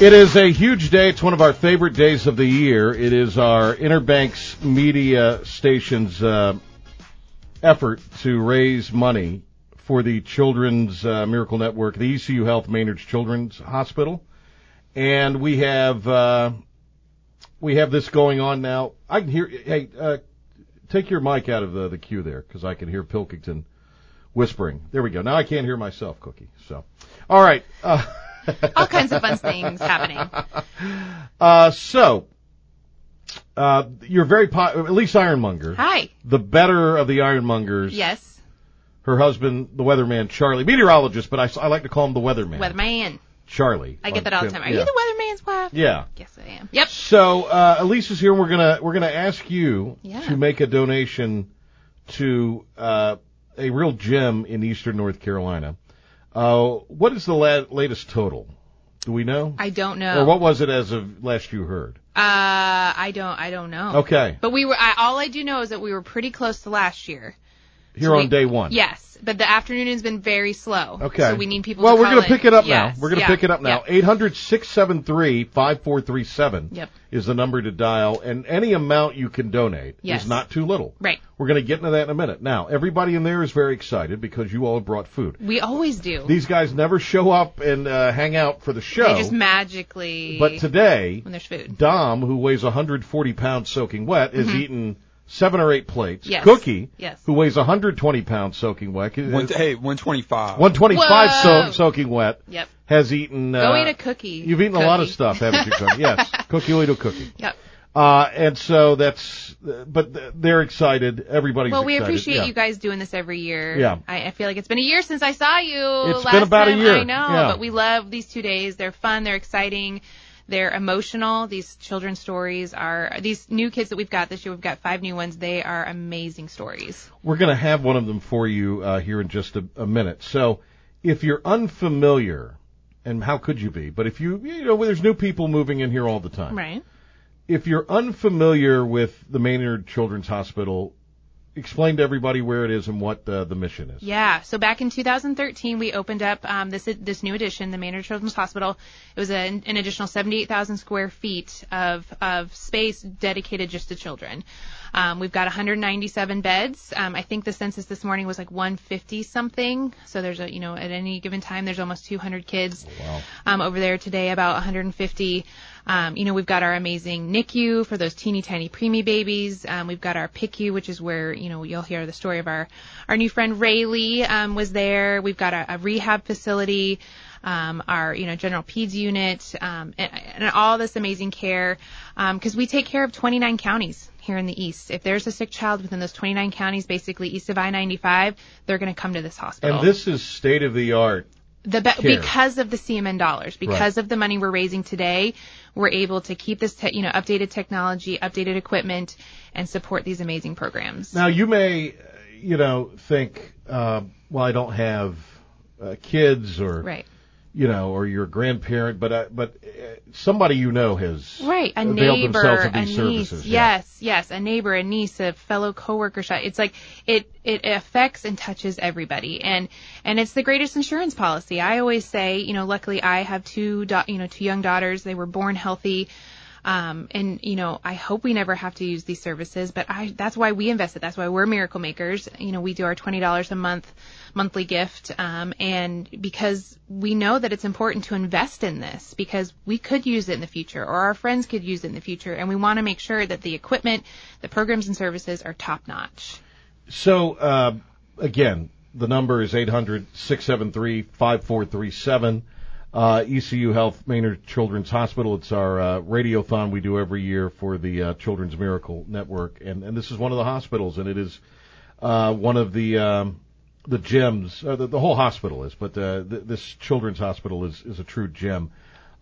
It is a huge day. It's one of our favorite days of the year. It is our Inner Banks Media Station's uh, effort to raise money for the Children's uh, Miracle Network, the ECU Health Maynard's Children's Hospital, and we have uh, we have this going on now. I can hear. Hey, uh, take your mic out of the, the queue there because I can hear Pilkington whispering. There we go. Now I can't hear myself, Cookie. So, all right. All kinds of fun things happening. Uh, so, uh, you're very po- Elise Ironmonger. Hi. The better of the Ironmongers. Yes. Her husband, the weatherman Charlie, meteorologist, but I, I like to call him the weatherman. Weatherman. Charlie. I get that all the time. Are you the weatherman's wife? Yeah. Yes, I am. Yep. So uh, Elise is here, and we're gonna we're gonna ask you Yeah. to make a donation to uh, a real gem in Eastern North Carolina. Uh, what is the la- latest total? Do we know? I don't know. Or what was it as of last you heard? Uh, I don't. I don't know. Okay. But we were. I, all I do know is that we were pretty close to last year. Here So on we- day one. Yes, but the afternoon has been very slow. Okay. So we need people. Well, to we're going to pick it up Yes, now. We're going to yeah, pick it up now. Eight hundred six seven three five four three seven Yep. is the number to dial, and any amount you can donate Yes. is not too little. Right. We're going to get into that in a minute. Now, everybody in there is very excited because you all have brought food. We always do. These guys never show up and uh, hang out for the show. They just magically. but today, when there's food. Dom, who weighs 140 pounds soaking wet, is eating seven or eight plates. Yes. Cookie, Yes. who weighs 120 pounds soaking wet, One, hey, 125. 125 so, soaking wet, Yep. has eaten. Uh, Go eat a cookie. You've eaten a lot of stuff, haven't you, Cookie? yes, Cookie will eat a cookie. Yep. Uh, and so that's, but they're excited. Everybody's Well, we excited. appreciate Yeah. you guys doing this every year. Yeah. I, I feel like it's been a year since I saw you. It's last been about a time. year. I know, Yeah. but we love these two days. They're fun. They're exciting. They're emotional. These children's stories are these new kids that we've got this year. We've got five new ones. They are amazing stories. We're going to have one of them for you uh, here in just a, a minute. So, if you're unfamiliar, and how could you be? But if you, you know, there's new people moving in here all the time. Right. If you're unfamiliar with the Maynard Children's Hospital, explain to everybody where it is and what uh, the mission is. Yeah. So back in 2013, we opened up um, this this new addition, the Maynard Children's Hospital. It was an, an additional 78,000 square feet of of space dedicated just to children. Um, we've got 197 beds. Um, I think the census this morning was like 150 something. So there's a you know at any given time there's almost 200 kids Wow. um, over there today, about 150. Um, you know, we've got our amazing NICU for those teeny tiny preemie babies. Um, we've got our PICU, which is where, you know, you'll hear the story of our, our new friend Rayleigh, um, was there. We've got a, a rehab facility, um, our, you know, general peds unit, um, and, and all this amazing care, um, cause we take care of 29 counties here in the east. If there's a sick child within those 29 counties, basically east of I-95, they're going to come to this hospital And this is state of the art. the be- care. because of the CMN dollars, because of the money we're raising today, we're able to keep this, te- you know, updated technology, updated equipment, and support these amazing programs. Now, you may, you know, think, uh, well, I don't have uh, kids or, Right. You know, or you're grandparent, but uh, but uh, somebody you know has Right, a neighbor, a niece, services. yeah. yes, yes, a neighbor, a niece, a fellow coworker. It's like it it affects and touches everybody, and and it's the greatest insurance policy. I always say, you know, luckily I have two, da- you know, two young daughters. They were born healthy. Um, and you know, I hope we never have to use these services, but I, that's why we invested. That's why we're miracle makers. You know, we do our $20 a month monthly gift. Um, and because we know that it's important to invest in this because we could use it in the future or our friends could use it in the future. And we want to make sure that the equipment, the programs and services are top notch. So, uh, again, the number is 800 673 5437. Uh, ECU Health Maynard Children's Hospital. It's our uh, radiothon we do every year for the uh, Children's Miracle Network, and, and this is one of the hospitals, and it is uh, one of the um, the gems. Uh, the, the whole hospital is, but uh, th- this children's hospital is is a true gem.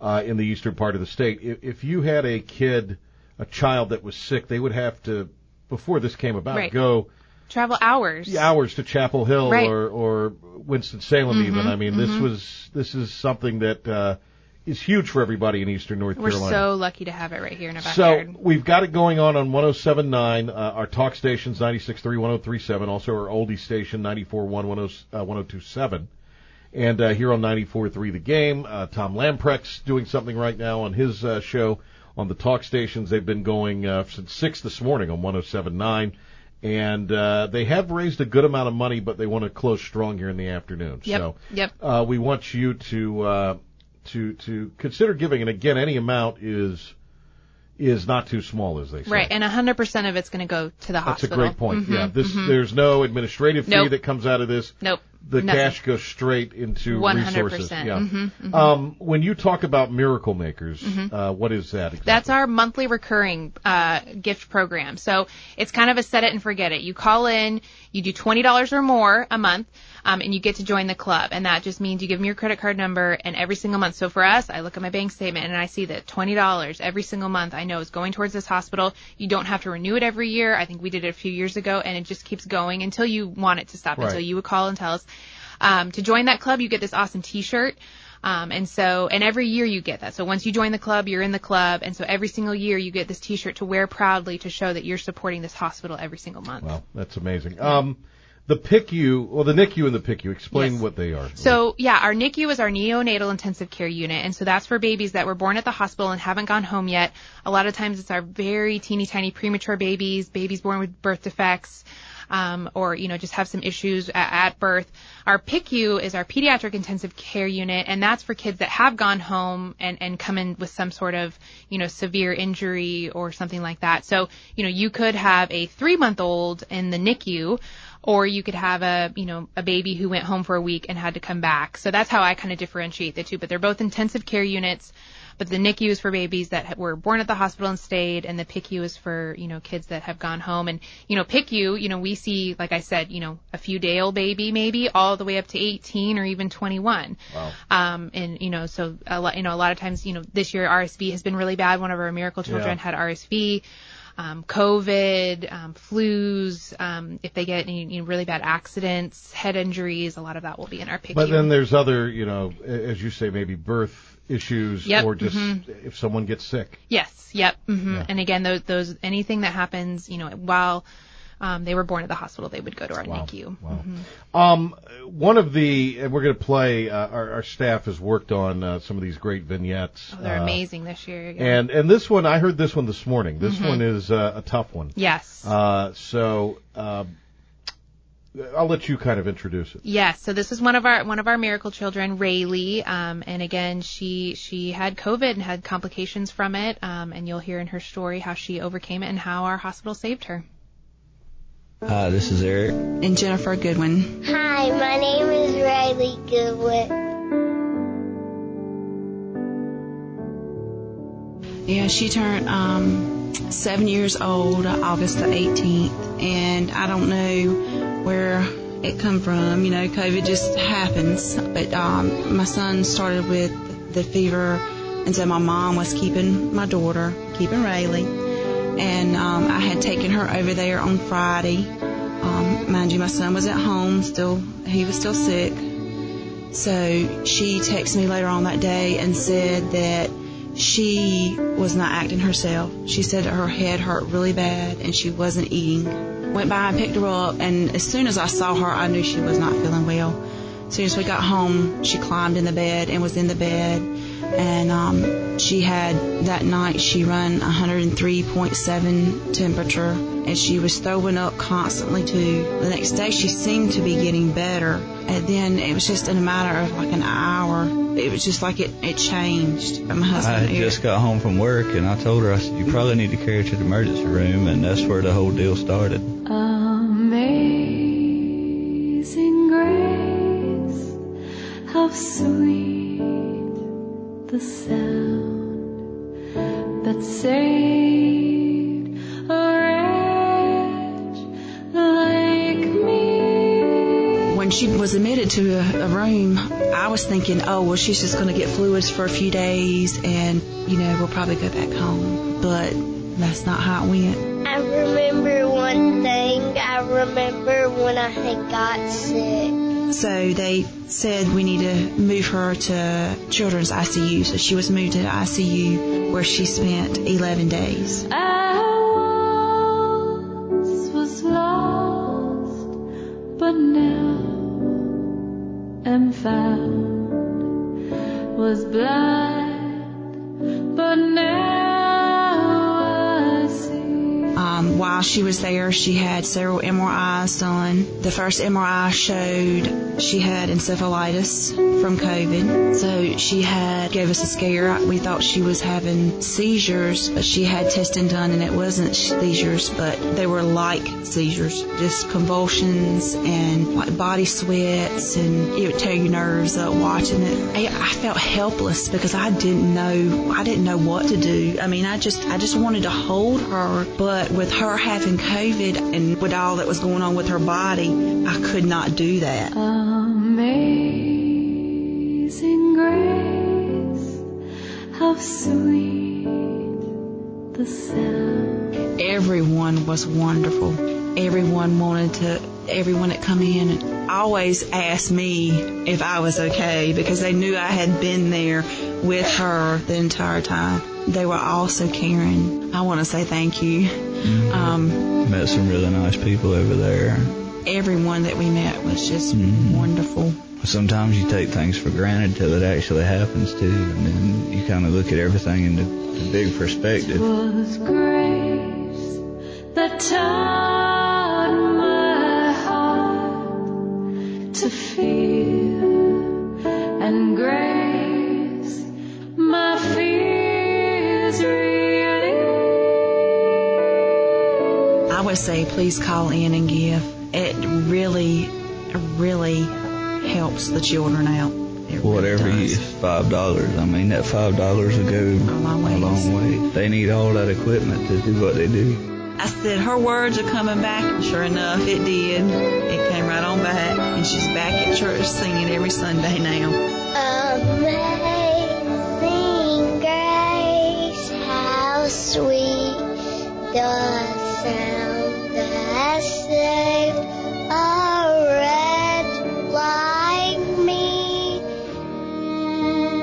uh, in the eastern part of the state. If, if you had a kid, a child that was sick, they would have to, before this came about, Right. go Travel hours. hours to Chapel Hill Right. or or Winston Salem. Even I mean, this was this is something that uh, is huge for everybody in eastern North We're Carolina. so lucky to have it right here in our So we've got it going on on 107.9, uh, our talk stations 96.3, 103.7, also our oldie station 94.1, 10, uh, 102.7. And uh, here on 94.3 The Game, uh, Tom Lamprecht's doing something right now on his uh, show on the talk stations. They've been going uh, since 6 this morning on 107.9. And uh, they have raised a good amount of money, but they want to close strong here in the afternoon. Yep, So yep. uh, we want you to uh, to to consider giving. And again, any amount is is not too small, as they say. Right, and 100% of it's going to go to the hospital. That's a great point. Mhm, Yeah, this mhm. there's no administrative fee Nope. that comes out of this. Nope. The nothing. cash goes straight into 100%. resources. Yeah. Mhm, mhm. Um, when you talk about miracle makers, uh, what is that exactly? That's our monthly recurring uh, gift program. So it's kind of a set it and forget it. You call in, you do twenty dollars or more a month, um, and you get to join the club. And that just means you give them your credit card number, and every single month. So for us, I look at my bank statement and I see that twenty dollars every single month I know is going towards this hospital. You don't have to renew it every year. I think we did it a few years ago, and it just keeps going until you want it to stop. Right. Until you would call and tell us. Um, to join that club, you get this awesome T-shirt. Um, and so, and every year you get that. So once you join the club, you're in the club. And so every single year you get this t-shirt to wear proudly to show that you're supporting this hospital every single month. Wow, that's amazing. Um, the PICU, well, the NICU and the PICU. Explain Yes. what they are. So yeah, our NICU is our neonatal intensive care unit, and so that's for babies that were born at the hospital and haven't gone home yet. A lot of times it's our very teeny tiny premature babies, babies born with birth defects, um, or you know just have some issues at, at birth. Our PICU is our pediatric intensive care unit, and that's for kids that have gone home and and come in with some sort of you know severe injury or something like that. So you know you could have a three month old in the NICU or you could have a you know a baby who went home for a week and had to come back. So that's how I kind of differentiate the two. But they're both intensive care units. But the NICU is for babies that were born at the hospital and stayed, and the PICU is for you know kids that have gone home. And you know PICU, you know we see like I said, you know a few day old baby maybe all the way up to 18 or even 21. Wow. Um, and you know so a lot you know a lot of times you know this year RSV has been really bad. One of our miracle children Yeah. had RSV um, COVID, um, flus, um, if they get any, you know, really bad accidents, head injuries, a lot of that will be in our PICU. But then there's other, you know, as you say, maybe birth issues Yep, or just mhm. if someone gets sick. yes, yep. hmm Yeah. And again, those, those anything that happens, you know, while um, they were born at the hospital, they would go to our Wow. NICU. Wow. Mhm. Um, one of the, and we're going to play. Uh, our, our staff has worked on uh, some of these great vignettes. Oh, they're uh, amazing this year. yeah. And and this one, I heard this one this morning. This Mm-hmm. one is uh, a tough one. yes. Uh, so uh, I'll let you kind of introduce it. Yes, so this is one of our one of our miracle children, Rayleigh, um, and again she she had COVID and had complications from it, um, and you'll hear in her story how she overcame it and how our hospital saved her. Hi, this is Eric. and Jennifer Goodwin. Hi, my name is Riley Goodwin. Yeah, she turned um, seven years old August the 18th, and I don't know where it come from. You know, COVID just happens. But um, my son started with the fever, and so my mom was keeping my daughter, keeping Rayleigh, and um, I had taken her over there on Friday. Um, mind you, my son was at home still; he was still sick. So she texted me later on that day and said that she was not acting herself. She said her head hurt really bad and she wasn't eating. Went by and picked her up, and as soon as I saw her, I knew she was not feeling well. As soon as we got home, she climbed in the bed and was in the bed. And um, she had that night she run 103.7 temperature, and she was throwing up constantly too. The next day she seemed to be getting better, and then it was just in a matter of like an hour. It was just like it it changed. My I husband had just got home from work and I told her, I said, you probably need to carry her to the emergency room and that's where the whole deal started. Amazing grace, how sweet the sound that saved she was admitted to a, a room, I was thinking, oh, well, she's just going to get fluids for a few days and, you know, we'll probably go back home. But that's not how it went. I remember one thing. I remember when I had got sick. So they said we need to move her to children's ICU. So she was moved to the ICU where she spent 11 days. I she was there, she had several MRIs done. The first MRI showed she had encephalitis from COVID. So she had gave us a scare. We thought she was having seizures, but she had testing done and it wasn't seizures, but they were like seizures, just convulsions and like body sweats, and it would tear your nerves up watching it. I, I felt helpless because I didn't know I didn't know what to do. I mean, I just I just wanted to hold her, but with her having COVID and with all that was going on with her body, I could not do that. Amazing grace, how sweet the sound. Everyone was wonderful. Everyone wanted to, everyone that come in always asked me if I was okay because they knew I had been there with her the entire time. They were all so caring. I want to say thank you. Um, Met some really nice people over there. everyone that we met was just Mhm. wonderful. Sometimes you take things for granted till it actually happens too, and then you kind of look at everything in the, the big perspective. was grace that taught my heart to feel, and grace relieved. I would say please call in and give. It really, really helps the children out. It really Whatever you, does. five dollars. I mean, that five dollars will go A long a long way. They need all that equipment to do what they do. I said her words are coming back. and Sure enough, it did. It came right on back, and she's back at church singing every Sunday now. Amazing grace, how sweet the sound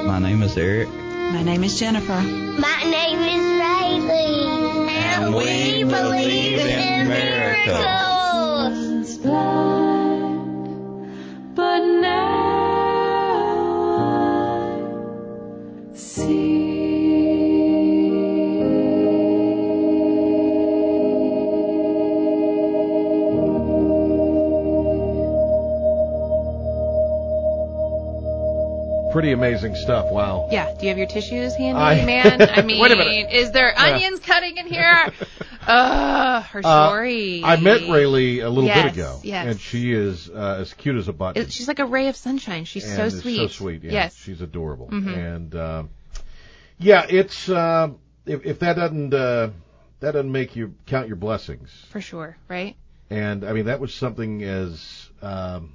My name is Eric. My name is Jennifer. My name is Riley, and we believe in miracles. was Pretty amazing stuff. Wow. Yeah. Do you have your tissues handy, I- man? I mean, Wait a minute. is there onions cutting in here? Ugh, her Uh, story. I met Rayleigh a little Yes, bit ago, yes. and she is uh, as cute as a button. It- She's like a ray of sunshine. She's and so sweet. So sweet. Yeah. Yes. She's adorable. Mhm. And uh, yeah, it's uh, if, if that doesn't uh, that doesn't make you count your blessings. For sure, right? And I mean that was something as um,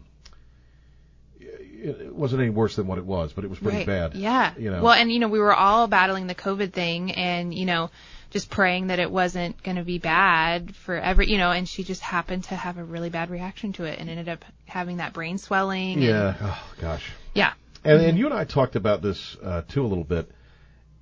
it wasn't any worse than what it was, but it was pretty right. bad. Yeah. You know. Well, and you know, we were all battling the COVID thing, and you know, just praying that it wasn't going to be bad for every, you know, and she just happened to have a really bad reaction to it, and ended up having that brain swelling. and- Yeah. Oh gosh. yeah. And, and you and I talked about this uh, too a little bit.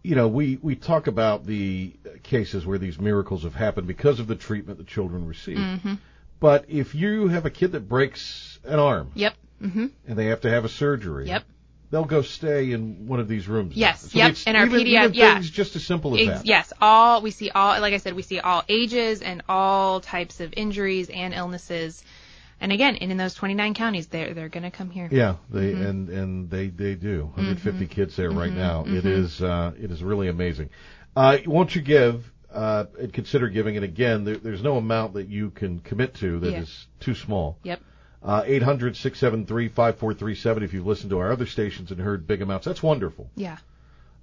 You know, we, we talk about the cases where these miracles have happened because of the treatment the children receive. hmm But if you have a kid that breaks an arm Yep. Hmm and they have to have a surgery, Yep. they'll go stay in one of these rooms. Yes, So yep, and our even, pediat- even yeah. things just as simple as Ex- that. yes, all we see all like I said, we see all ages and all types of injuries and illnesses. And again, and in those 29 counties, they're they're going to come here. Yeah, they Mhm. and and they they do. 150 Mhm. kids there right Mhm, now. It mhm. is uh, it is really amazing. Uh, won't you give uh, and consider giving? And again, there, there's no amount that you can commit to that is Yeah. too small. Yep. Uh, 800 673 5437 if you've listened to our other stations and heard big amounts. That's wonderful. Yeah.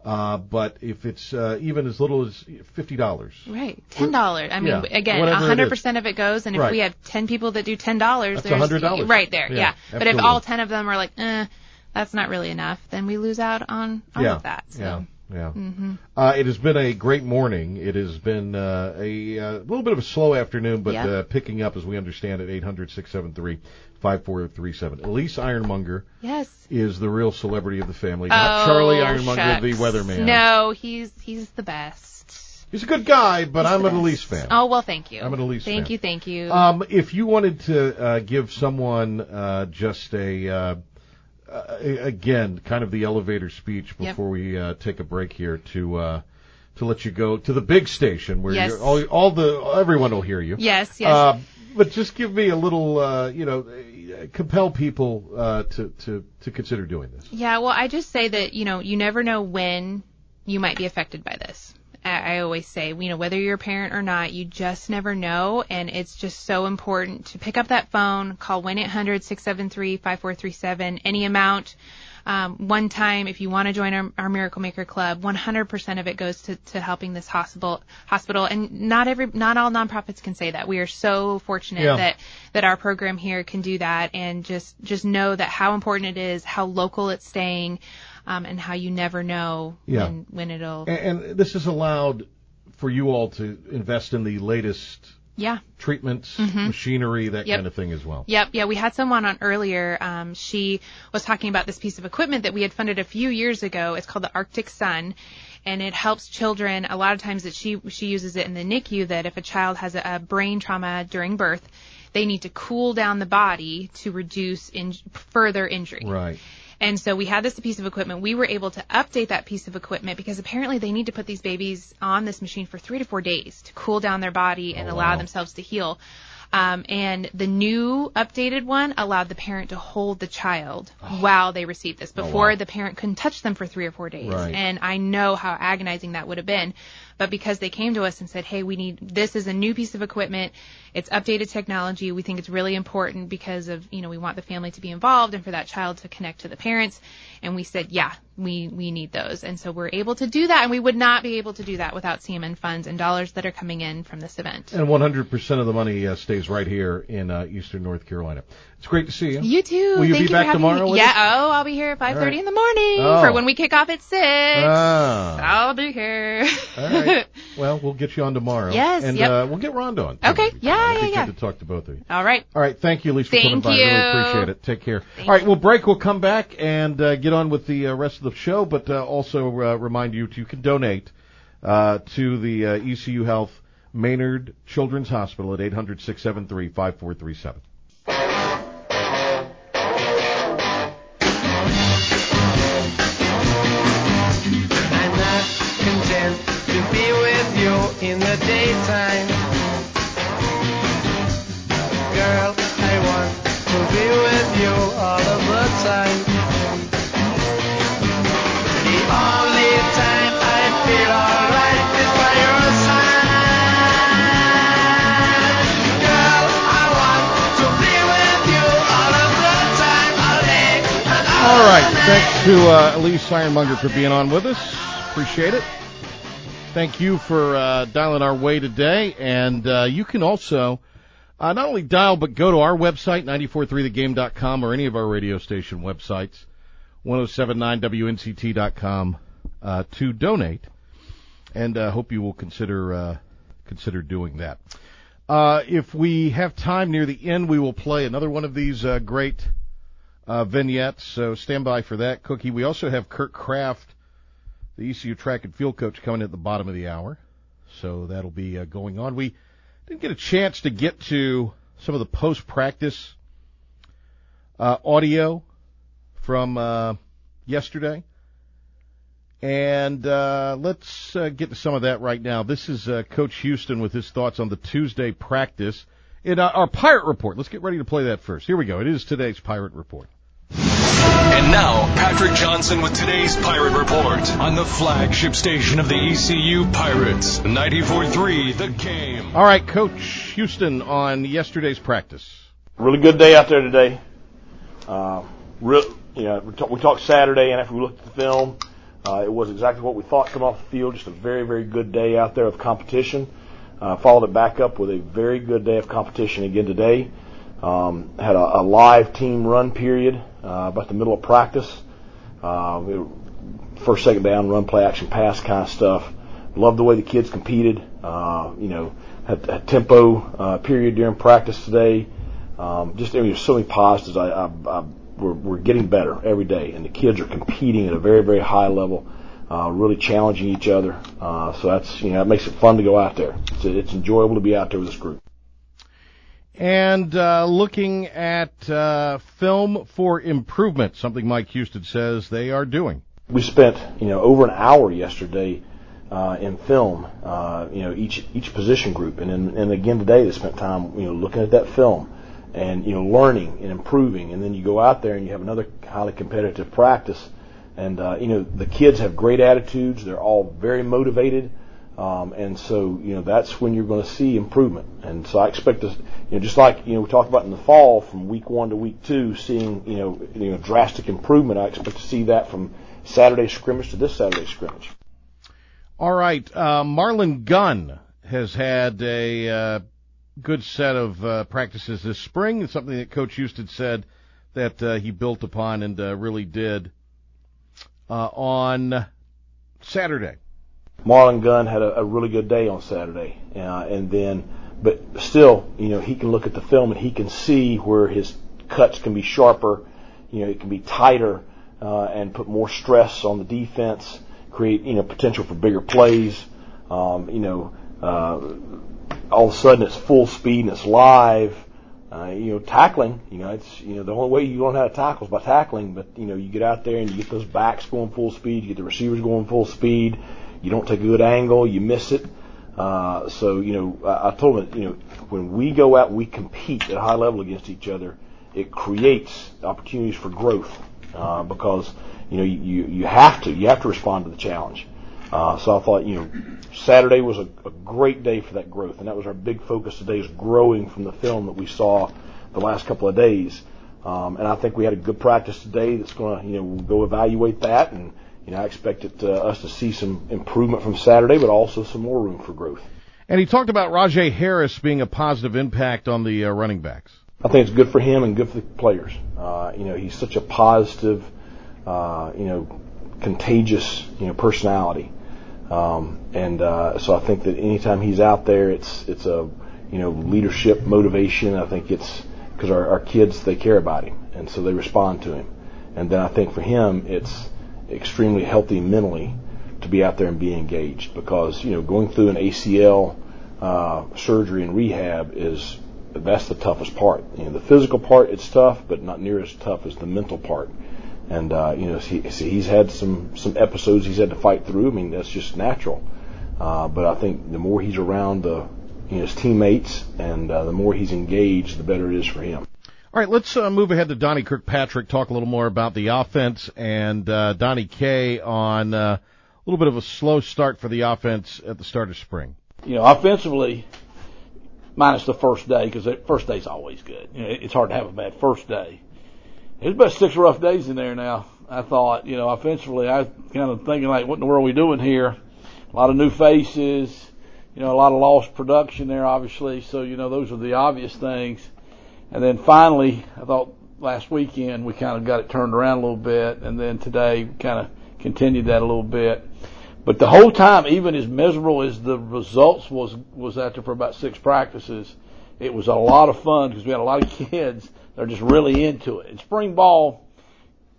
Uh, but if it's uh, even as little as fifty dollars, Right, ten dollars. I mean, Yeah, again, hundred percent of it goes, and if Right. we have ten people that do ten dollars, there's $100. right there. Yeah, Yeah, but if all ten of them are like, eh, that's not really enough, then we lose out on all yeah, of that. So. yeah, yeah. hmm Uh, it has been a great morning. It has been uh, a, uh little bit of a slow afternoon, but Yeah. uh, picking up as we understand it. 800-673-5437. Elise Ironmonger Yes. is the real celebrity of the family, not oh, Charlie Ironmonger, shucks. the weatherman. No, he's he's the best. He's a good guy, but He's I'm an. Elise fan. Oh well, thank you. I'm an Elise Thank fan. you, thank you. Um, if you wanted to uh, give someone uh, just a, uh, again, kind of the elevator speech Yep. before we uh, take a break here to uh, to let you go to the big station where Yes. you're, all, all the everyone will hear you. yes, yes. Uh, but just give me a little, uh, you know, compel people uh, to, to to consider doing this. Yeah, well, I just say that, you know, you never know when you might be affected by this. I I always say, you know, whether you're a parent or not, you just never know. And it's just so important to pick up that phone, call 1-800-673-5437, any amount. Um, one time, if you want to join our, our Miracle Maker Club, 100% of it goes to, to helping this hospital. Hospital, and not every, not all nonprofits can say that. We are so fortunate Yeah. that that our program here can do that, and just just know that how important it is, how local it's staying, um, and how you never know Yeah. when when it'll. And, and this has allowed for you all to invest in the latest Yeah. treatments, Mhm. machinery, that Yep. kind of thing as well. Yep, yeah, we had someone on earlier. Um, she was talking about this piece of equipment that we had funded a few years ago. It's called the Arctic Sun, and it helps children. A lot of times that she she uses it in the NICU that if a child has a, a brain trauma during birth, they need to cool down the body to reduce in, further injury. Right. And so we had this piece of equipment. We were able to update that piece of equipment because apparently they need to put these babies on this machine for three to four days to cool down their body and Oh, allow wow. themselves to heal. Um, and the new updated one allowed the parent to hold the child while they received this. Oh, Before wow. the parent couldn't touch them for three or four days. Right. And I know how agonizing that would have been. But because they came to us and said, hey, we need, this is a new piece of equipment. It's updated technology. We think it's really important because of, you know, we want the family to be involved and for that child to connect to the parents. And we said, yeah, we, we need those. And so we're able to do that. And we would not be able to do that without CMN funds and dollars that are coming in from this event. And 100% of the money uh, stays right here in uh, Eastern North Carolina. It's great to see you. You too. Will you Thank be for back tomorrow Me. Yeah. Oh, I'll be here at 5:30 All right. in the morning Oh. for when we kick off at six. Ah. I'll be here. All right. Well, we'll get you on tomorrow. Yes, And yep. uh, we'll get Rhonda on. too. Okay, yeah, yeah, yeah. Good to talk to both of you. All right. All right. Thank you, Elise, for coming Thank by. I really appreciate it. Take care. Thank All right. you. We'll break. We'll come back and uh, get on with the uh, rest of the show, but uh, also uh, remind you you can donate uh, to the uh, ECU Health Maynard Children's Hospital at 800 673 5437. Elise Ironmonger for being on with us. Appreciate it. Thank you for uh, dialing our way today. And uh, you can also uh, not only dial, but go to our website, 943thegame.com, or any of our radio station websites, 1079wnct.com, uh, to donate. And uh, hope you will consider uh, consider doing that. Uh, if we have time near the end, we will play another one of these great uh, vignettes. So stand by for that, Cookie. We also have Curt Kraft, the ECU track and field coach, coming at the bottom of the hour. So that'll be uh, going on. We didn't get a chance to get to some of the post practice uh, audio from uh, yesterday. And uh, let's uh, get to some of that right now. This is uh, Coach Houston with his thoughts on the Tuesday practice in uh, our Pirate Report. Let's get ready to play that first. Here we go. It is today's Pirate Report. And now, Patrick Johnson with today's Pirate Report on the flagship station of the ECU Pirates, 94.3 The Game. All right, Coach Houston on yesterday's practice. really good day out there today. Uh, real, you know, we, talk, we talked Saturday, and after we looked at the film, Uh, it was exactly what we thought come off the field. Just a very, very good day out there of competition. Uh, followed it back up with a very good day of competition again today. Um, had a, a live team run period uh, about the middle of practice. Uh, first, second down, run, play, action, pass kind of stuff. Loved the way the kids competed. Uh, you know, had a tempo uh, period during practice today. Um, just I mean, there's so many positives. I, I, I we're, we're getting better every day, and the kids are competing at a very, very high level, uh, really challenging each other. Uh, so that's you know that makes it fun to go out there. It's, it's enjoyable to be out there with this group. And uh, looking at uh, film for improvement, something Mike Houston says they are doing. We spent you know over an hour yesterday uh, in film, uh, you know each each position group, and then, and again today they spent time you know looking at that film and you know learning and improving, and then you go out there and you have another highly competitive practice, and uh, you know the kids have great attitudes, they're all very motivated. Um, and so, you know, that's when you're going to see improvement. And so I expect to, you know, just like, you know, we talked about in the fall from week one to week two, seeing, you know, you know, drastic improvement. I expect to see that from Saturday scrimmage to this Saturday scrimmage. All right. Uh, Marlon Gunn has had a uh, good set of uh, practices this spring. It's something that Coach Houston said that uh, he built upon and uh, really did uh, on Saturday. Marlon Gunn had a, a really good day on Saturday, uh, and then, but still, you know, he can look at the film and he can see where his cuts can be sharper, you know, it can be tighter, uh, and put more stress on the defense, create you know potential for bigger plays. Um, you know, uh, all of a sudden it's full speed and it's live. Uh, you know, tackling. You know, it's you know the only way you learn how to tackle is by tackling. But you know, you get out there and you get those backs going full speed. You get the receivers going full speed you don't take a good angle, you miss it. Uh, so, you know, I, I told him, you know, when we go out, we compete at a high level against each other. It creates opportunities for growth uh, because you know you you have to you have to respond to the challenge. Uh, so I thought you know Saturday was a, a great day for that growth, and that was our big focus today is growing from the film that we saw the last couple of days. Um, and I think we had a good practice today. That's going to you know we'll go evaluate that and you know, I expected uh, us to see some improvement from Saturday, but also some more room for growth. And he talked about Rahjai Harris being a positive impact on the uh, running backs. I think it's good for him and good for the players. Uh, you know, he's such a positive, uh, you know, contagious, you know, personality. Um, and uh, so I think that anytime he's out there, it's it's a you know leadership motivation. I think it's because our, our kids they care about him, and so they respond to him. And then I think for him, it's extremely healthy mentally to be out there and be engaged because you know going through an ACL uh, surgery and rehab is that's the toughest part. You know, the physical part it's tough, but not near as tough as the mental part. And uh, you know, he, he's had some some episodes he's had to fight through. I mean, that's just natural. Uh, but I think the more he's around the you know, his teammates and uh, the more he's engaged, the better it is for him. All right, let's uh, move ahead to Donnie Kirkpatrick, talk a little more about the offense, and uh, Donnie K on uh, a little bit of a slow start for the offense at the start of spring. You know, offensively, minus the first day, because the first day's always good. You know, it's hard to have a bad first day. There's about six rough days in there now. I thought, you know, offensively, I was kind of thinking like, what in the world are we doing here? A lot of new faces, you know, a lot of lost production there, obviously. So, you know, those are the obvious things and then finally, I thought last weekend we kind of got it turned around a little bit, and then today kind of continued that a little bit. But the whole time, even as miserable as the results was was after for about six practices, it was a lot of fun because we had a lot of kids that are just really into it. And spring ball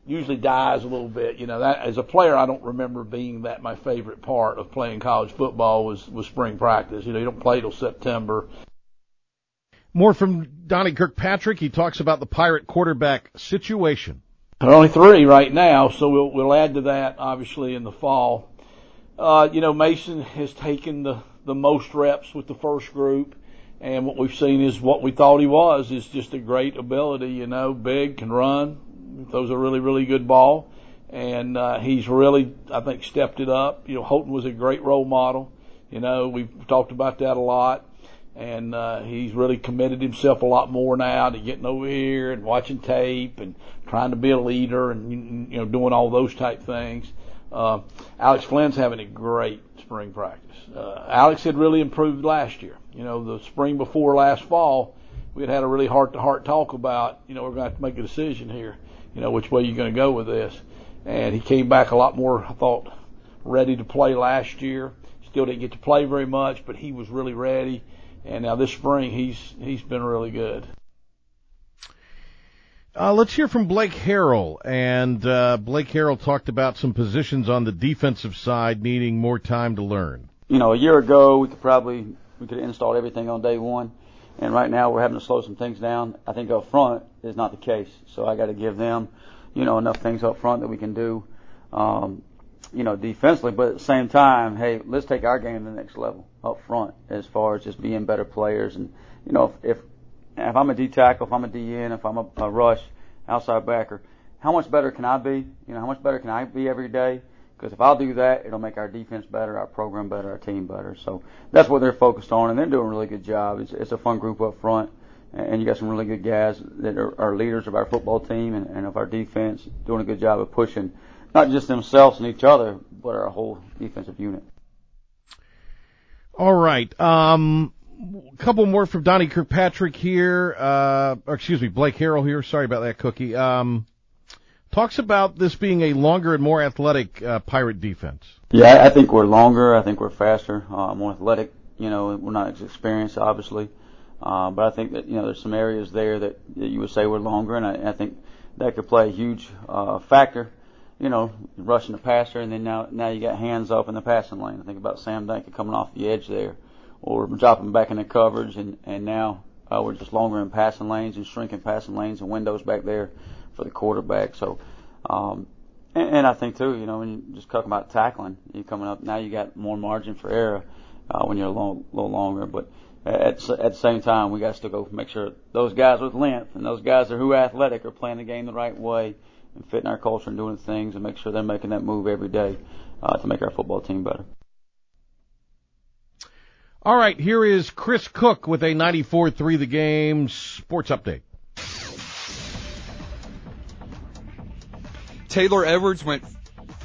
usually dies a little bit. You know, that as a player, I don't remember being that my favorite part of playing college football was was spring practice. You know, you don't play till September. More from Donnie Kirkpatrick. He talks about the Pirate quarterback situation. There are only three right now, so we'll, we'll add to that obviously in the fall. Uh, you know, Mason has taken the, the most reps with the first group, and what we've seen is what we thought he was is just a great ability. You know, big, can run, throws a really really good ball, and uh, he's really I think stepped it up. You know, Holton was a great role model. You know, we've talked about that a lot and uh, he's really committed himself a lot more now to getting over here and watching tape and trying to be a leader and you know doing all those type things. Uh, Alex Flynn's having a great spring practice. Uh, Alex had really improved last year. You know, the spring before last fall, we had had a really heart to heart talk about, you know, we're going to have to make a decision here, you know, which way you're going to go with this. And he came back a lot more, I thought, ready to play last year. Still didn't get to play very much, but he was really ready. And now this spring, he's he's been really good. Uh, let's hear from Blake Harrell. And uh, Blake Harrell talked about some positions on the defensive side needing more time to learn. You know, a year ago we could probably we could have installed everything on day one, and right now we're having to slow some things down. I think up front is not the case, so I got to give them, you know, enough things up front that we can do, um, you know, defensively. But at the same time, hey, let's take our game to the next level up front as far as just being better players. And you know, if if, if I'm a D tackle, if I'm a DN, if I'm a, a rush outside backer, how much better can I be? You know, how much better can I be every day? Because if I'll do that, it'll make our defense better, our program better, our team better. So that's what they're focused on, and they're doing a really good job. It's, it's a fun group up front, and you got some really good guys that are, are leaders of our football team and, and of our defense, doing a good job of pushing not just themselves and each other, but our whole defensive unit. All right. Um, a couple more from Donnie Kirkpatrick here. Uh, or excuse me, Blake Harrell here. Sorry about that, Cookie. Um, talks about this being a longer and more athletic uh, Pirate defense. Yeah, I think we're longer. I think we're faster, uh, more athletic. You know, we're not as experienced, obviously, uh, but I think that you know there's some areas there that, that you would say we're longer, and I, I think that could play a huge uh, factor. You know, rushing the passer, and then now now you got hands up in the passing lane. I think about Sam Duncan coming off the edge there, or dropping back in the coverage, and and now uh, we're just longer in passing lanes and shrinking passing lanes and windows back there for the quarterback. So, um, and, and I think too, you know, when you just talking about tackling, you coming up now, you got more margin for error uh, when you're a little, little longer. But at at the same time, we got to still go make sure those guys with length and those guys that who athletic are playing the game the right way and fitting our culture and doing things and make sure they're making that move every day uh, to make our football team better. All right, here is Chris Cook with a 94-3 The Game sports update. Taylor Edwards went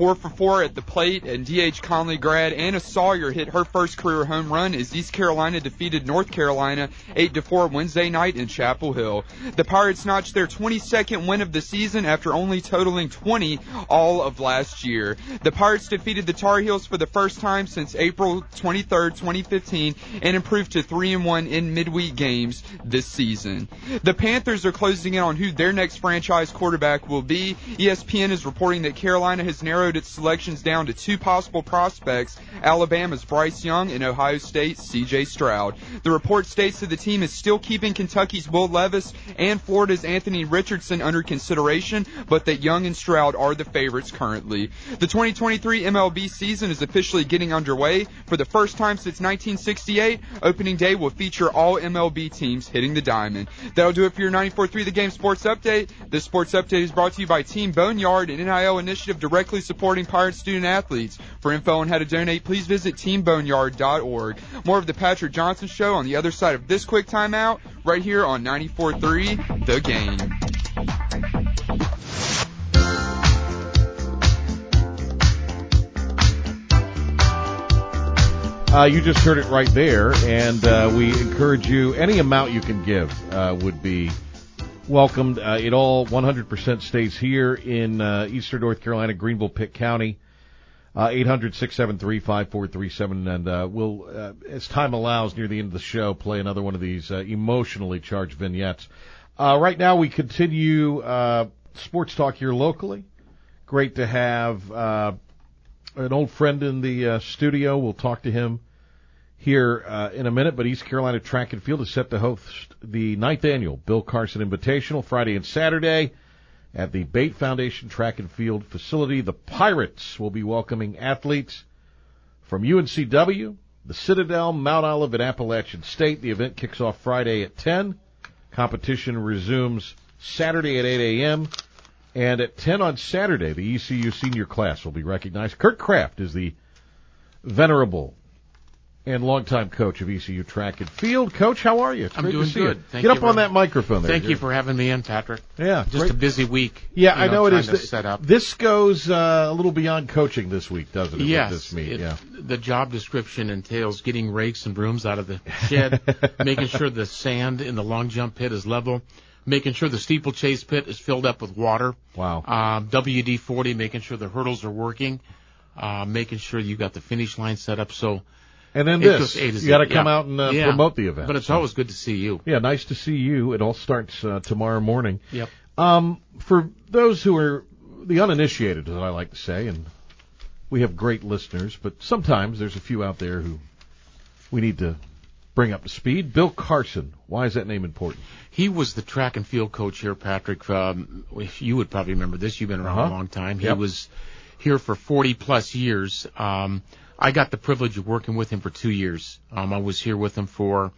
four for four at the plate, and D.H. Conley grad Anna Sawyer hit her first career home run as East Carolina defeated North Carolina 8 to 4 Wednesday night in Chapel Hill. The Pirates notched their 22nd win of the season after only totaling 20 all of last year. The Pirates defeated the Tar Heels for the first time since April 23, 2015, and improved to 3 and 1 in midweek games this season. The Panthers are closing in on who their next franchise quarterback will be. ESPN is reporting that Carolina has narrowed its selections down to two possible prospects, Alabama's Bryce Young and Ohio State's CJ Stroud. The report states that the team is still keeping Kentucky's Will Levis and Florida's Anthony Richardson under consideration, but that Young and Stroud are the favorites currently. The 2023 MLB season is officially getting underway. For the first time since 1968, opening day will feature all MLB teams hitting the diamond. That'll do it for your 94.3 The Game Sports Update. This sports update is brought to you by Team Boneyard, an NIL initiative directly supporting Pirate student athletes. For info on how to donate, please visit teamboneyard.org. More of the Patrick Johnson Show on the other side of this quick timeout, right here on 94.3 The Game. Uh, you just heard it right there, and uh, we encourage you. Any amount you can give uh, would be welcomed. Uh, it all 100% stays here in uh, Eastern North Carolina, Greenville, Pitt County. Uh, 800-673-5437, and uh, we'll, uh, as time allows, near the end of the show, play another one of these uh, emotionally charged vignettes. Uh, right now, we continue uh, sports talk here locally. Great to have uh, an old friend in the studio. We'll talk to him here uh, in a minute. But East Carolina Track and Field is set to host the ninth annual Bill Carson Invitational Friday and Saturday at the Bate Foundation Track and Field facility. The Pirates will be welcoming athletes from UNCW, the Citadel, Mount Olive, and Appalachian State. The event kicks off Friday at 10. Competition resumes Saturday at 8 a.m. And at 10 on Saturday, the ECU senior class will be recognized. Curt Kraft is the venerable and longtime coach of ECU track and field. Coach, how are you? It's I'm doing good. Get up on that microphone there. Thank you for having me in, Patrick. Yeah, Just great. a busy week. Yeah, you I know it. To set up. This goes uh, a little beyond coaching this week, doesn't it? with Yes, this meet. it- yeah. the job description entails getting rakes and brooms out of the shed, making sure the sand in the long jump pit is level, making sure the steeplechase pit is filled up with water. Wow. Um, WD-40, making sure the hurdles are working, uh, making sure you got the finish line set up. So, And then this, goes A to you got to come Yeah. out and uh, Yeah. promote the event. But it's So- always good to see you. Yeah, nice to see you. It all starts uh, tomorrow morning. Yep. Um, for those who are the uninitiated, as I like to say, and we have great listeners, but sometimes there's a few out there who we need to bring up to speed. Bill Carson, why is that name important? He was the track and field coach here, Patrick. Um, if you would probably remember this. You've been around Uh-huh. a long time. He Yep. was here for 40 plus years. Um, I got the privilege of working with him for two years. Um, I was here with him for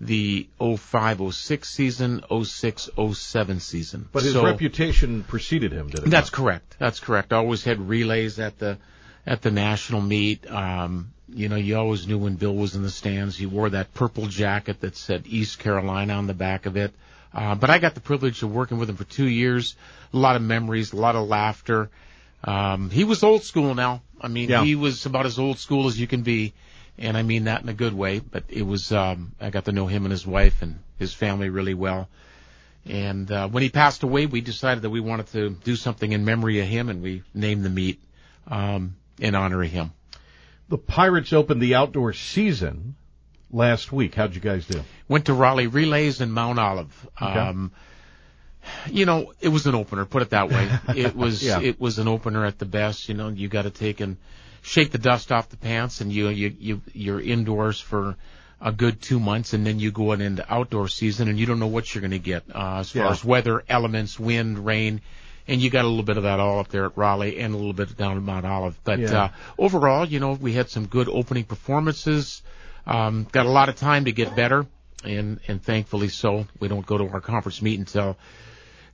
the 05-06 season, 06-07 season. But his So- reputation preceded him, did it? that's not? correct. That's correct. I always had relays at the at the national meet. Um, you know, you always knew when Bill was in the stands. He wore that purple jacket that said East Carolina on the back of it. Uh, but I got the privilege of working with him for two years. A lot of memories, a lot of laughter. Um, he was old school now. I mean, Yeah. he was about as old school as you can be. And I mean that in a good way, but it was, um, I got to know him and his wife and his family really well. And uh, when he passed away, we decided that we wanted to do something in memory of him, and we named the meet um, in honor of him. The Pirates opened the outdoor season last week. How'd you guys do? Went to Raleigh Relays in Mount Olive. Okay. Um, you know, it was an opener. Put it that way. It was Yeah. it was an opener at the best. You know, you got to take and shake the dust off the pants, and you you you you're indoors for a good two months, and then you go on into outdoor season, and you don't know what you're going to get uh, as far Yeah. as weather, elements, wind, rain. And you got a little bit of that all up there at Raleigh and a little bit down at Mount Olive. But Yeah. uh, overall, you know, we had some good opening performances. Um, got a lot of time to get better, and and thankfully so. We don't go to our conference meet until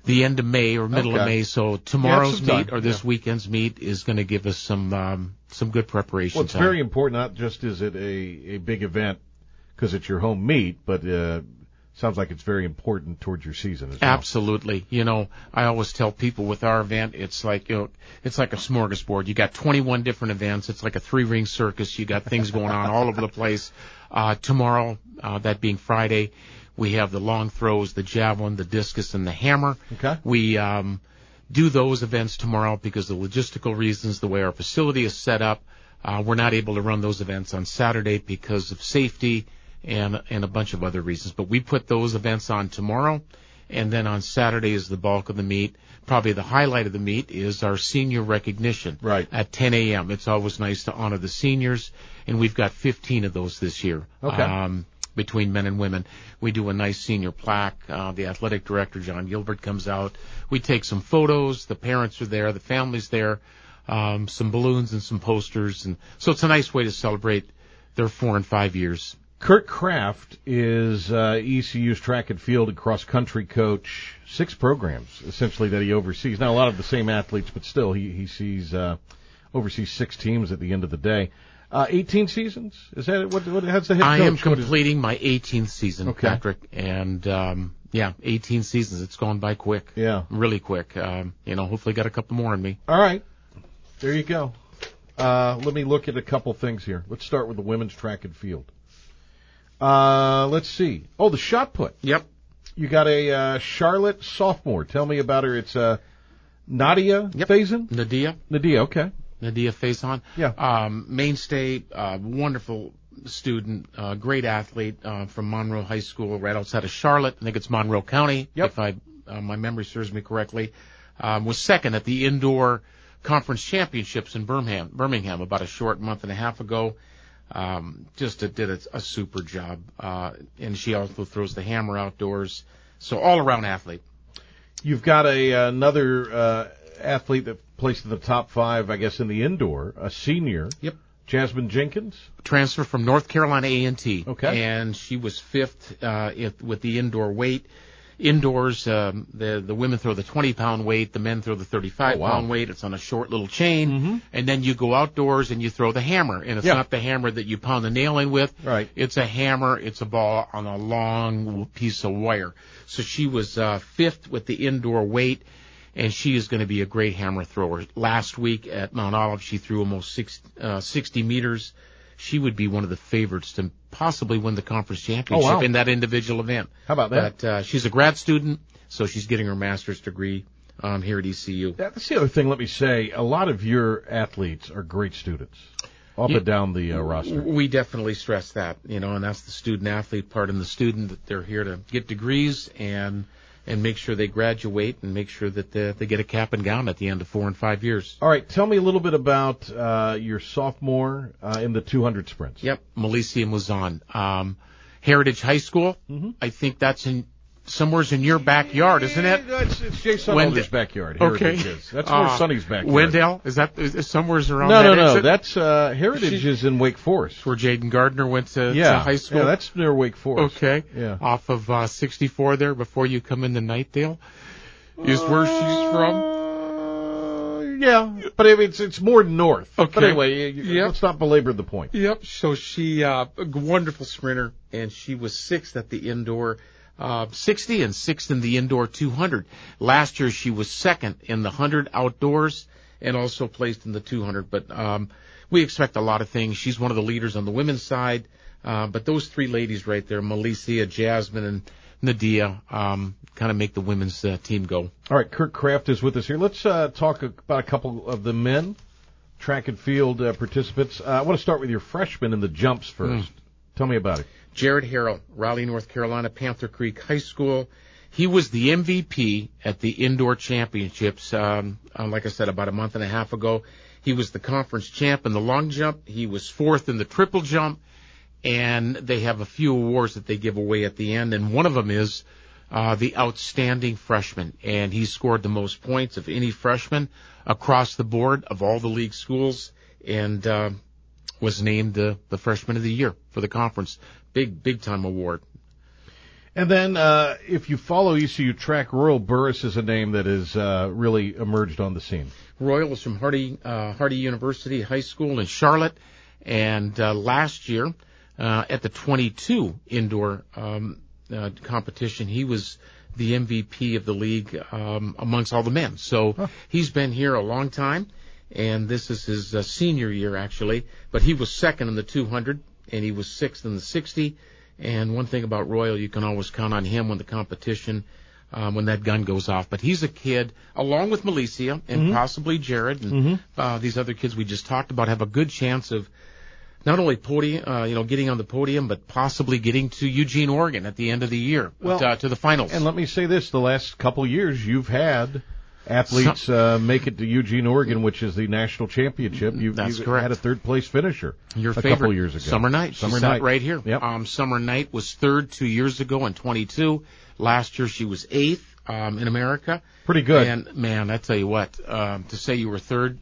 the end of May or middle of May. So tomorrow's meet or this yeah. weekend's meet is going to give us some um, some good preparation. Well, it's time. very important. Not just is it a, a big event because it's your home meet, but uh, sounds like it's very important towards your season as well. Absolutely. You know, I always tell people with our event, it's like, you know, it's like a smorgasbord. You got 21 different events. It's like a three ring circus. You got things going on all over the place. Uh, tomorrow, uh, that being Friday, we have the long throws, the javelin, the discus, and the hammer. Okay. We, um, do those events tomorrow because of logistical reasons, the way our facility is set up. Uh, we're not able to run those events on Saturday because of safety and and a bunch of other reasons. But we put those events on tomorrow, and then on Saturday is the bulk of the meet. Probably the highlight of the meet is our senior recognition Right. at 10 a.m. It's always nice to honor the seniors, and we've got 15 of those this year. Okay. Um, between men and women, we do a nice senior plaque. Uh, the athletic director John Gilbert comes out. We take some photos. The parents are there. The family's there. Um, some balloons and some posters, and so it's a nice way to celebrate their four and five years. Curt Kraft is uh, ECU's track and field and cross country coach. Six programs essentially that he oversees. Now a lot of the same athletes, but still he he sees uh, oversees six teams at the end of the day. Uh, 18 seasons is that what? What has the head I coach? am completing my 18th season, Okay. Patrick, and um, yeah, 18 seasons. It's gone by quick. Yeah. really quick. Um, you know, hopefully got a couple more in me. All right, there you go. Uh, let me look at a couple things here. Let's start with the women's track and field. Uh, let's see. Oh, the shot put. Yep. You got a uh, Charlotte sophomore. Tell me about her. It's uh, Nadia Yep. Faison. Nadia, Nadia. Okay. Nadia Faison. Yeah. Um, mainstay, uh, wonderful student, uh, great athlete uh, from Monroe High School, right outside of Charlotte. I think it's Monroe County, Yep. if I uh, my memory serves me correctly. Um, was second at the indoor conference championships in Birmingham, Birmingham about a short month and a half ago. Um, just a, did a, a super job, uh, and she also throws the hammer outdoors. So all around athlete. You've got a another uh, athlete that placed in the top five, I guess, in the indoor. A senior. Yep. Jasmine Jenkins. transfer from North Carolina A&T. Okay. And she was fifth uh, if, with the indoor weight. indoors, um, the the women throw the 20 pound weight, the men throw the 35 Oh, wow. pound weight. It's on a short little chain, and then you go outdoors and you throw the hammer, and it's Yeah. not the hammer that you pound the nail in with. Right. It's a hammer. It's a ball on a long piece of wire. So she was uh, fifth with the indoor weight, and she is going to be a great hammer thrower. Last week at Mount Olive, she threw almost six, uh, 60 meters. She would be one of the favorites to possibly win the conference championship Oh, wow. in that individual event. How about that? But uh, she's a grad student, so she's getting her master's degree um, here at ECU. That's the other thing. Let me say, a lot of your athletes are great students, up and down the uh, roster. We definitely stress that, you know, and that's the student athlete part and the student that they're here to get degrees and and make sure they graduate and make sure that they, they get a cap and gown at the end of four and five years. All right, tell me a little bit about uh, your sophomore uh, in the 200 sprints. Yep, Melissa Muzan, um, Heritage High School. Mm-hmm. I think that's in somewhere's in your backyard, isn't it? It's, it's Jay backyard. Okay, Heritage is. That's more Uh, Sonny's backyard. Wendell, is that is, is somewhere's around? No, that no, no. exit? That's uh, Heritage She- is in Wake Forest. where Jayden Gardner went to, to high school. yeah, that's near Wake Forest. Okay. Yeah. Off of uh, 64 there before you come into Knightdale is where she's from. Uh, yeah, but I mean, it's it's more north. Okay. But anyway, Yep. let's not belabor the point. Yep. So she, uh, a wonderful sprinter, and she was sixth at the indoor uh, 60 and sixth in the indoor 200. Last year she was second in the 100 outdoors and also placed in the 200. But um, we expect a lot of things. She's one of the leaders on the women's side. Uh, but those three ladies right there, Melissa, Jasmine, and Nadia, um, kind of make the women's uh, team go. All right, Curt Kraft is with us here. Let's uh, talk about a couple of the men track and field uh, participants. Uh, I want to start with your freshman in the jumps first. Tell me about it. Jared Harrell, Raleigh, North Carolina, Panther Creek High School. He was the MVP at the indoor championships, um, uh, like I said, about a month and a half ago. He was the conference champ in the long jump. He was fourth in the triple jump. And they have a few awards that they give away at the end. And one of them is uh, the outstanding freshman. And he scored the most points of any freshman across the board of all the league schools. And uh, was named the, the freshman of the year for the conference. Big, big time award. And then, uh, if you follow ECU track, Royal Burris is a name that has uh, really emerged on the scene. Royal is from Hardy, uh, Hardy University High School in Charlotte. And uh, last year, uh, at the 22 indoor um, uh, competition, he was the MVP of the league um, amongst all the men. So he's been here a long time, and this is his uh, senior year actually. But he was second in the 200, and he was sixth in the 60. And one thing about Royal, you can always count on him when the competition, um, when that gun goes off. But he's a kid, along with Malicia and Mhm. possibly Jared and Mhm. uh, these other kids we just talked about, have a good chance of not only podium, uh, you know, getting on the podium, but possibly getting to Eugene, Oregon at the end of the year, Well, uh, to the finals. And let me say this: the last couple years, you've had athletes uh, make it to Eugene, Oregon, which is the national championship. You've, That's you've correct. had a third place finisher Your a favorite couple years ago. Summer Night. Summer she night, right here. Yep. Um, Summer Night was third two years ago in 22. Last year she was eighth um, in America. Pretty good. And man, I tell you what, um, to say you were third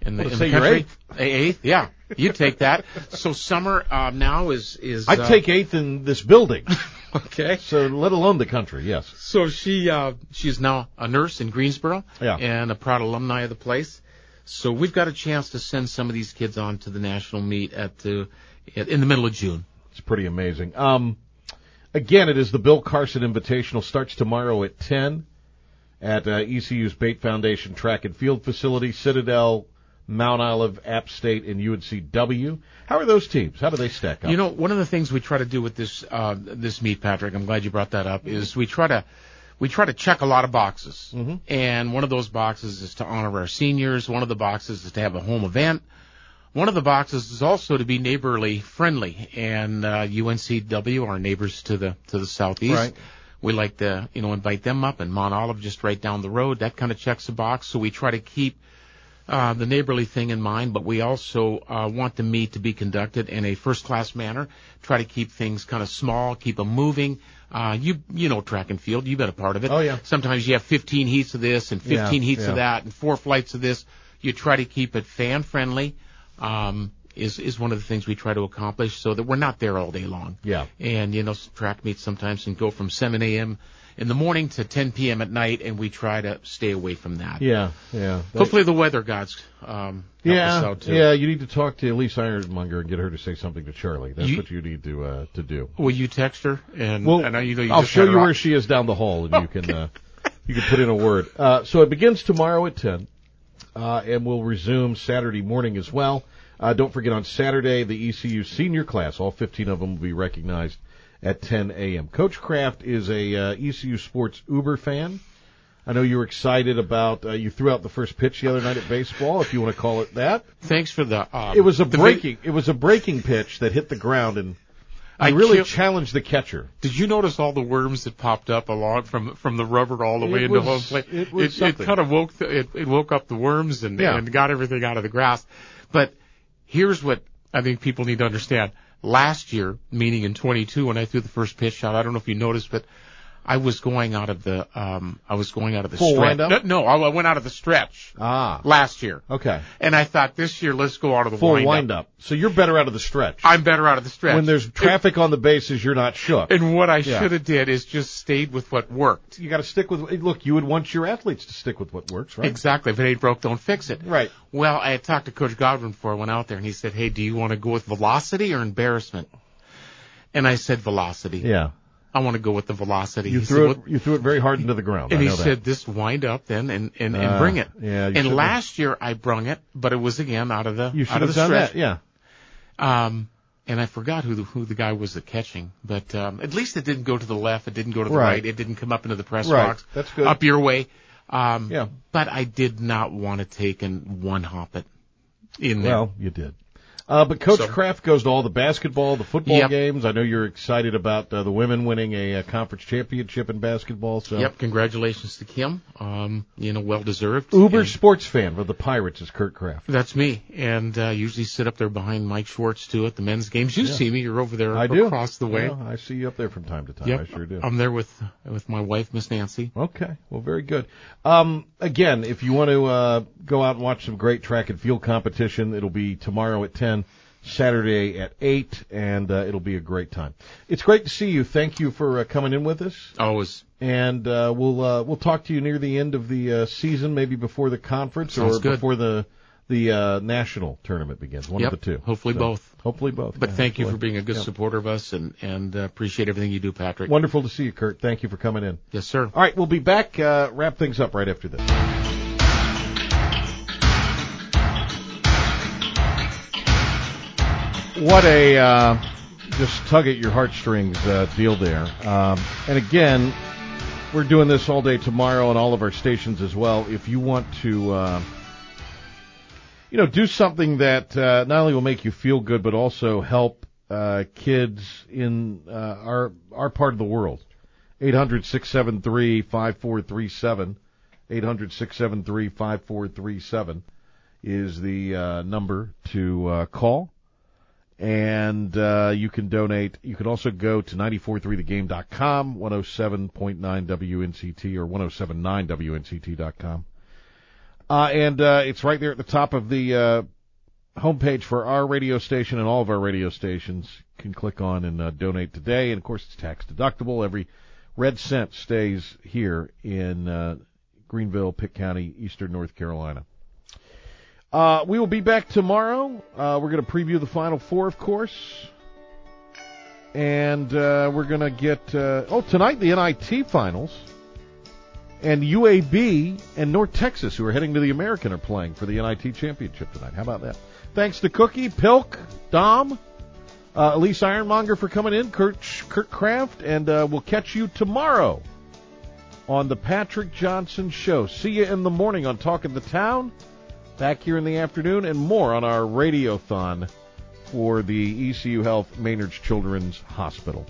in the, Well, in say the you're country, eighth. Eighth, yeah, you take that. So Summer um, now is is. I'd uh, take eighth in this building. okay. So let alone the country. Yes. So she uh, she's now a nurse in Greensboro Yeah. and a proud alumni of the place. So we've got a chance to send some of these kids on to the national meet at the in the middle of June. It's pretty amazing. Um, again, it is the Bill Carson Invitational. Starts tomorrow at 10 at uh, ECU's Bate Foundation Track and Field Facility, Citadel, Mount Olive, App State, and UNCW. How are those teams? How do they stack up? You know, one of the things we try to do with this uh, this meet, Patrick, I'm glad you brought that up, is we try to we try to check a lot of boxes, Mm-hmm. and one of those boxes is to honor our seniors. One of the boxes is to have a home event. One of the boxes is also to be neighborly friendly, and uh, UNCW, our neighbors to the to the southeast, Right. we like to you know invite them up, and Mount Olive just right down the road. That kind of checks the box. So we try to keep uh, the neighborly thing in mind, but we also uh, want the meet to be conducted in a first class manner. Try to keep things kind of small, keep them moving. Uh, you you know track and field, you've been a part of it. Oh, yeah. Sometimes you have 15 heats of this and 15 Yeah, heats yeah. of that and four flights of this. You try to keep it fan friendly. Um, is is one of the things we try to accomplish so that we're not there all day long. Yeah. And you know, track meets sometimes can go from 7 a.m. in the morning to 10 p.m. at night, and we try to stay away from that. Yeah, yeah. Hopefully, the weather gods um, help yeah, us out too. yeah. You need to talk to Elise Ironmonger and get her to say something to Charlie. That's You- what you need to uh, to do. Will you text her? And Well, I, you know, you I'll show you where she is down the hall, and you can uh, you can put in a word. Uh, so it begins tomorrow at ten, uh, and will resume Saturday morning as well. Uh, don't forget on Saturday the ECU senior class, all 15 of them will be recognized at 10 a.m. Coach Kraft is a uh, ECU sports Uber fan. I know you were excited about uh, you threw out the first pitch the other night at baseball, if you want to call it that. Thanks for the. Um, It was a breaking. It was a breaking pitch that hit the ground and. I really kill- challenged the catcher. Did you notice all the worms that popped up along from from the rubber all the It way into was- home plate? it it, something. kind of woke the, it, it woke up the worms and Yeah. and got everything out of the grass. But here's what I think people need to understand. Last year, meaning in 22, when I threw the first pitch shot, I don't know if you noticed, but I was going out of the um I was going out of the Full stretch. windup? No, no, I went out of the stretch Ah, last year, okay. and I thought this year let's go out of the Full wind, wind up. up. So you're better out of the stretch. I'm better out of the stretch. When there's traffic on the bases, you're not shook. and what I Yeah. should have did is just stayed with what worked. You got to stick with. Look, you would want your athletes to stick with what works, right? Exactly. If it ain't broke, don't fix it. Right. Well, I had talked to Coach Godwin before I went out there, and he said, "Hey, do you want to go with velocity or embarrassment?" And I said, "Velocity." Yeah. I want to go with the velocity. You He threw said, it. You threw it very hard into the ground. and I he know that. said, "This wind up then and and, and Ah, bring it." yeah, and should've- last year I brung it, but it was again out of the you out of the done stretch. that. Yeah. Um, and I forgot who the, who the guy was at catching, but um, at least it didn't go to the left. It didn't go to the Right. right. It didn't come up into the press Right. box. That's good. Up your way. Um, Yeah. But I did not want to take and one hop it in there. Well, you did. Uh, but Coach So- Kraft goes to all the basketball, the football Yep. games. I know you're excited about uh, the women winning a, uh conference championship in basketball. So Yep. Congratulations to Kim. Um, you know, well deserved. Uber And sports fan for the Pirates is Curt Kraft. That's me, and uh, usually sit up there behind Mike Schwartz too at the men's games. You Yeah. see me. You're over there I do. across the way. Yeah, I see you up there from time to time. Yep. I sure do. I'm there with with my wife, Miss Nancy. Okay, well, very good. Um, again, if you want to uh, go out and watch some great track and field competition, it'll be tomorrow at ten, Saturday at eight, and uh, it'll be a great time. It's great to see you. Thank you for uh, coming in with us, Always. and uh, we'll uh, we'll talk to you near the end of the uh, season, maybe before the conference Sounds or good. before the the uh, national tournament begins. One Yep, of the two. hopefully So, both. Hopefully both. But yeah, thank you for being a good Yeah. supporter of us, and and uh, appreciate everything you do, Patrick. Wonderful to see you, Curt. Thank you for coming in. Yes, sir. All right, we'll be back. Uh, wrap things up right after this. What a uh, just tug at your heartstrings uh, deal there. Um, and again, we're doing this all day tomorrow on all of our stations as well. If you want to, uh, you know, do something that uh, not only will make you feel good, but also help uh, kids in uh, our our part of the world. 800 673 5437. 800 673 5437 is the uh, number to uh, call. And uh, you can donate. You can also go to 943thegame.com, 107.9 WNCT, or 1079WNCT.com. Uh, and uh, it's right there at the top of the uh, homepage for our radio station and all of our radio stations. You can click on and uh, donate today. And of course, it's tax deductible. Every red cent stays here in uh, Greenville, Pitt County, Eastern North Carolina. Uh, we will be back tomorrow. Uh, we're going to preview the Final Four, of course. And uh, we're going to get, uh, oh, tonight the NIT finals. And UAB and North Texas, who are heading to the American, are playing for the NIT championship tonight. How about that? Thanks to Cookie, Pilk, Dom, uh, Elise Ironmonger for coming in, Curt, Curt Kraft, and uh, we'll catch you tomorrow on the Patrick Johnson Show. See you in the morning on Talk Talking the Town, back here in the afternoon, and more on our radiothon for the ECU Health Maynard's Children's Hospital.